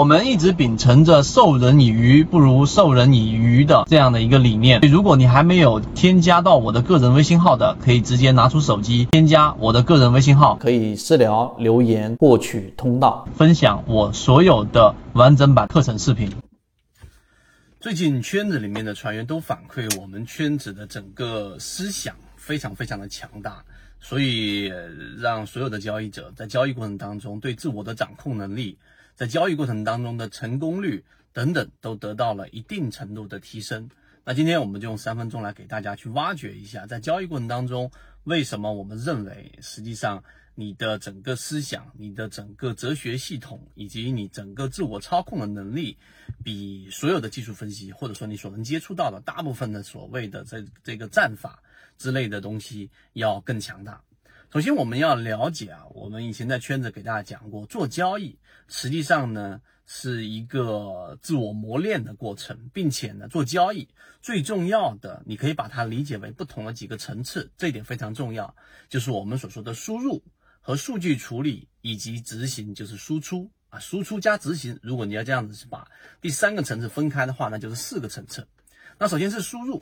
我们一直秉承着授人以鱼不如授人以渔的这样的一个理念。如果你还没有添加到我的个人微信号的，可以直接拿出手机添加我的个人微信号，可以私聊留言获取通道，分享我所有的完整版课程视频。最近圈子里面的船员都反馈，我们圈子的整个思想非常非常的强大，所以让所有的交易者在交易过程当中对自我的掌控能力。在交易过程当中的成功率等等都得到了一定程度的提升。那今天我们就用三分钟来给大家去挖掘一下，在交易过程当中，为什么我们认为实际上你的整个思想、你的整个哲学系统以及你整个自我操控的能力，比所有的技术分析或者说你所能接触到的大部分的所谓的这这个战法之类的东西要更强大。首先，我们要了解啊，我们以前在圈子给大家讲过，做交易实际上呢是一个自我磨练的过程，并且呢，做交易最重要的，你可以把它理解为不同的几个层次，这一点非常重要，就是我们所说的输入和数据处理以及执行，就是输出啊，输出加执行。如果你要这样子把第三个层次分开的话，那就是四个层次。那首先是输入。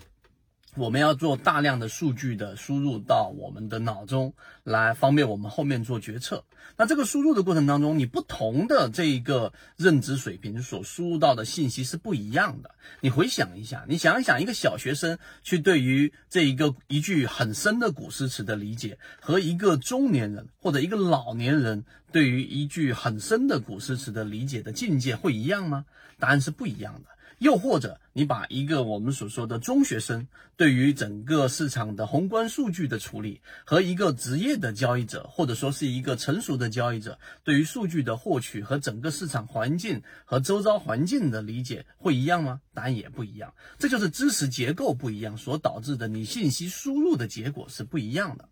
我们要做大量的数据的输入到我们的脑中来，方便我们后面做决策。那这个输入的过程当中，你不同的这一个认知水平所输入到的信息是不一样的。你回想一下，你想一想，一个小学生去对于这一个一句很深的古诗词的理解，和一个中年人或者一个老年人对于一句很深的古诗词的理解的境界会一样吗？答案是不一样的。又或者，你把一个我们所说的中学生对于整个市场的宏观数据的处理，和一个职业的交易者，或者说是一个成熟的交易者对于数据的获取和整个市场环境和周遭环境的理解，会一样吗？答案也不一样。这就是知识结构不一样所导致的，你信息输入的结果是不一样的。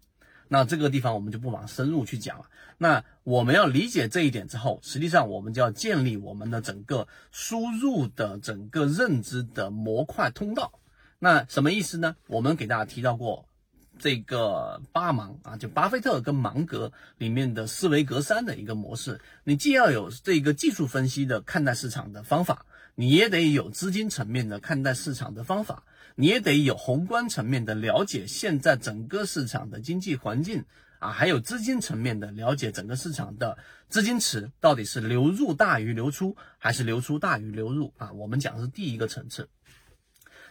那这个地方我们就不往深入去讲了。那我们要理解这一点之后，实际上我们就要建立我们的整个输入的整个认知的模块通道。那什么意思呢？我们给大家提到过这个八芒啊，就巴菲特跟芒格里面的思维格三的一个模式。你既要有这个技术分析的看待市场的方法，你也得有资金层面的看待市场的方法。你也得有宏观层面的了解，现在整个市场的经济环境啊，还有资金层面的了解，整个市场的资金池到底是流入大于流出，还是流出大于流入啊？我们讲的是第一个层次。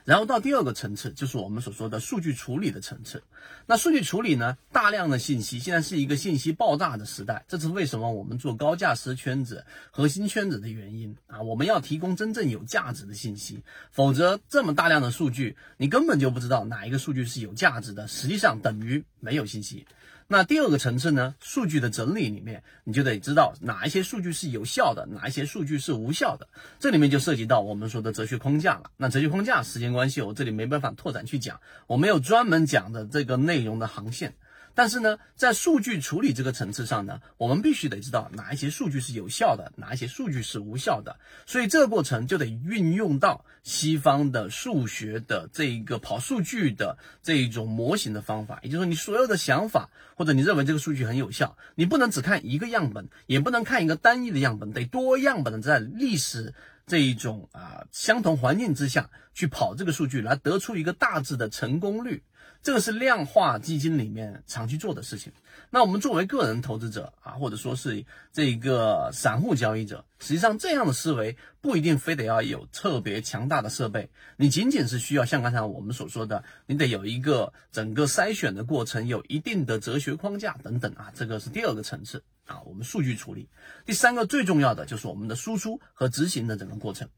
然后到第二个层次，就是我们所说的数据处理的层次。那数据处理呢？大量的信息，现在是一个信息爆炸的时代，这是为什么我们做高价值圈子、核心圈子的原因啊！我们要提供真正有价值的信息，否则这么大量的数据，你根本就不知道哪一个数据是有价值的，实际上等于没有信息。那第二个层次呢？数据的整理里面，你就得知道哪一些数据是有效的，哪一些数据是无效的。这里面就涉及到我们说的哲学框架了。那哲学框架，时间关系，我这里没办法拓展去讲，我没有专门讲的这个内容的航线。但是呢，在数据处理这个层次上呢，我们必须得知道哪一些数据是有效的，哪一些数据是无效的。所以这个过程就得运用到西方的数学的这一个跑数据的这一种模型的方法。也就是说，你所有的想法或者你认为这个数据很有效，你不能只看一个样本，也不能看一个单一的样本，得多样本的在历史这一种啊相同环境之下去跑这个数据，来得出一个大致的成功率。这个是量化基金里面常去做的事情。那我们作为个人投资者啊，或者说是这个散户交易者，实际上这样的思维不一定非得要有特别强大的设备，你仅仅是需要像刚才我们所说的，你得有一个整个筛选的过程，有一定的哲学框架等等啊。这个是第二个层次啊，我们数据处理。第三个最重要的就是我们的输出和执行的整个过程。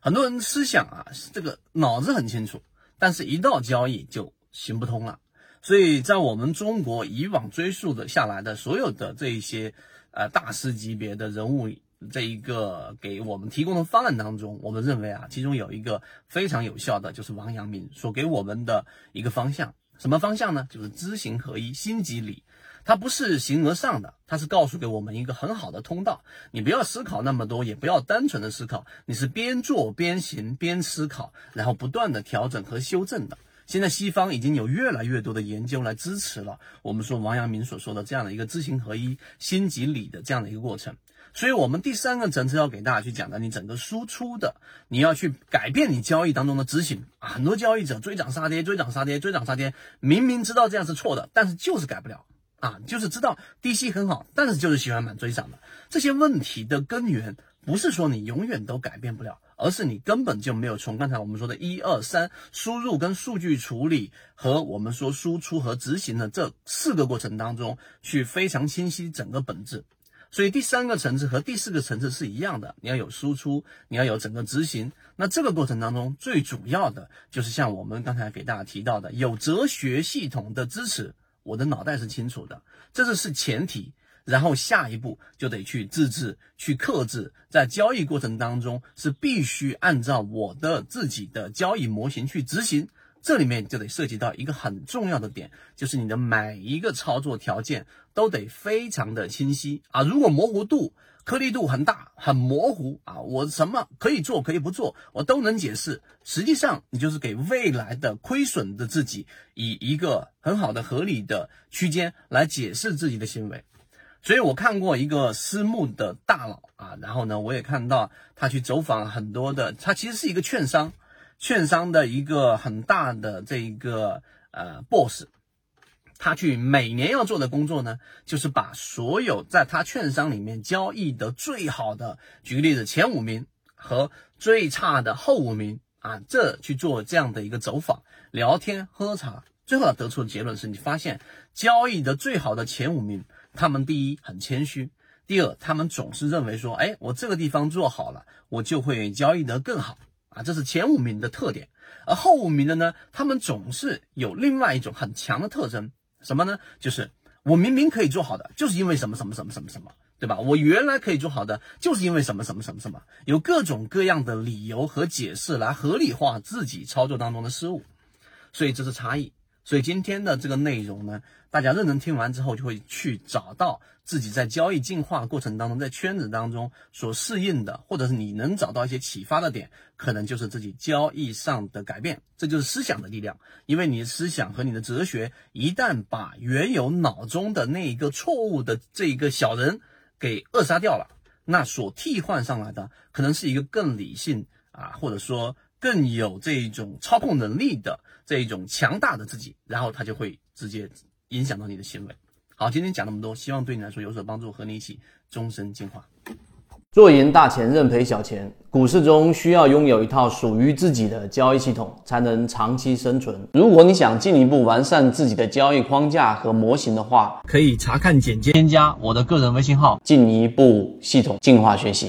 很多人思想啊，这个脑子很清楚，但是一到交易就。行不通了，所以在我们中国以往追溯的下来的所有的这一些呃大师级别的人物，这一个给我们提供的方案当中，我们认为啊，其中有一个非常有效的，就是王阳明所给我们的一个方向。什么方向呢？就是知行合一，心即理。它不是形而上的，它是告诉给我们一个很好的通道。你不要思考那么多，也不要单纯的思考，你是边做边行边思考，然后不断的调整和修正的。现在西方已经有越来越多的研究来支持了我们说王阳明所说的这样的一个知行合一、心即理的这样的一个过程。所以，我们第三个层次要给大家去讲的，你整个输出的，你要去改变你交易当中的执行啊。很多交易者追涨杀跌，追涨杀跌，追涨杀跌，明明知道这样是错的，但是就是改不了啊，就是知道低吸很好，但是就是喜欢买追涨的。这些问题的根源不是说你永远都改变不了，而是你根本就没有从刚才我们说的一二三输入跟数据处理和我们说输出和执行的这四个过程当中去非常清晰整个本质。所以第三个层次和第四个层次是一样的，你要有输出，你要有整个执行。那这个过程当中最主要的就是像我们刚才给大家提到的，有哲学系统的支持，我的脑袋是清楚的，这是是前提。然后下一步就得去自制、去克制，在交易过程当中是必须按照我的自己的交易模型去执行。这里面就得涉及到一个很重要的点，就是你的每一个操作条件都得非常的清晰啊！如果模糊度、颗粒度很大、很模糊啊，我什么可以做可以不做，我都能解释。实际上，你就是给未来的亏损的自己以一个很好的合理的区间来解释自己的行为。所以我看过一个私募的大佬啊，然后呢，我也看到他去走访很多的，他其实是一个券商。券商的一个很大的这一个呃 boss，他去每年要做的工作呢，就是把所有在他券商里面交易的最好的，举个例子，前五名和最差的后五名啊，这去做这样的一个走访、聊天、喝茶，最后得出的结论是你发现交易的最好的前五名，他们第一很谦虚，第二他们总是认为说，哎，我这个地方做好了，我就会交易得更好。啊，这是前五名的特点，而后五名的呢，他们总是有另外一种很强的特征，什么呢？就是我明明可以做好的，就是因为什么什么什么什么什么，对吧？我原来可以做好的，就是因为什么什么什么什么，有各种各样的理由和解释来合理化自己操作当中的失误，所以这是差异。所以今天的这个内容呢，大家认真听完之后，就会去找到自己在交易进化过程当中，在圈子当中所适应的，或者是你能找到一些启发的点，可能就是自己交易上的改变。这就是思想的力量，因为你的思想和你的哲学，一旦把原有脑中的那一个错误的这一个小人给扼杀掉了，那所替换上来的，可能是一个更理性啊，或者说。更有这一种操控能力的这一种强大的自己，然后他就会直接影响到你的行为。好，今天讲那么多，希望对你来说有所帮助，和你一起终身进化。做赢大钱，认赔小钱。股市中需要拥有一套属于自己的交易系统，才能长期生存。如果你想进一步完善自己的交易框架和模型的话，可以查看简介，添加我的个人微信号，进一步系统进化学习。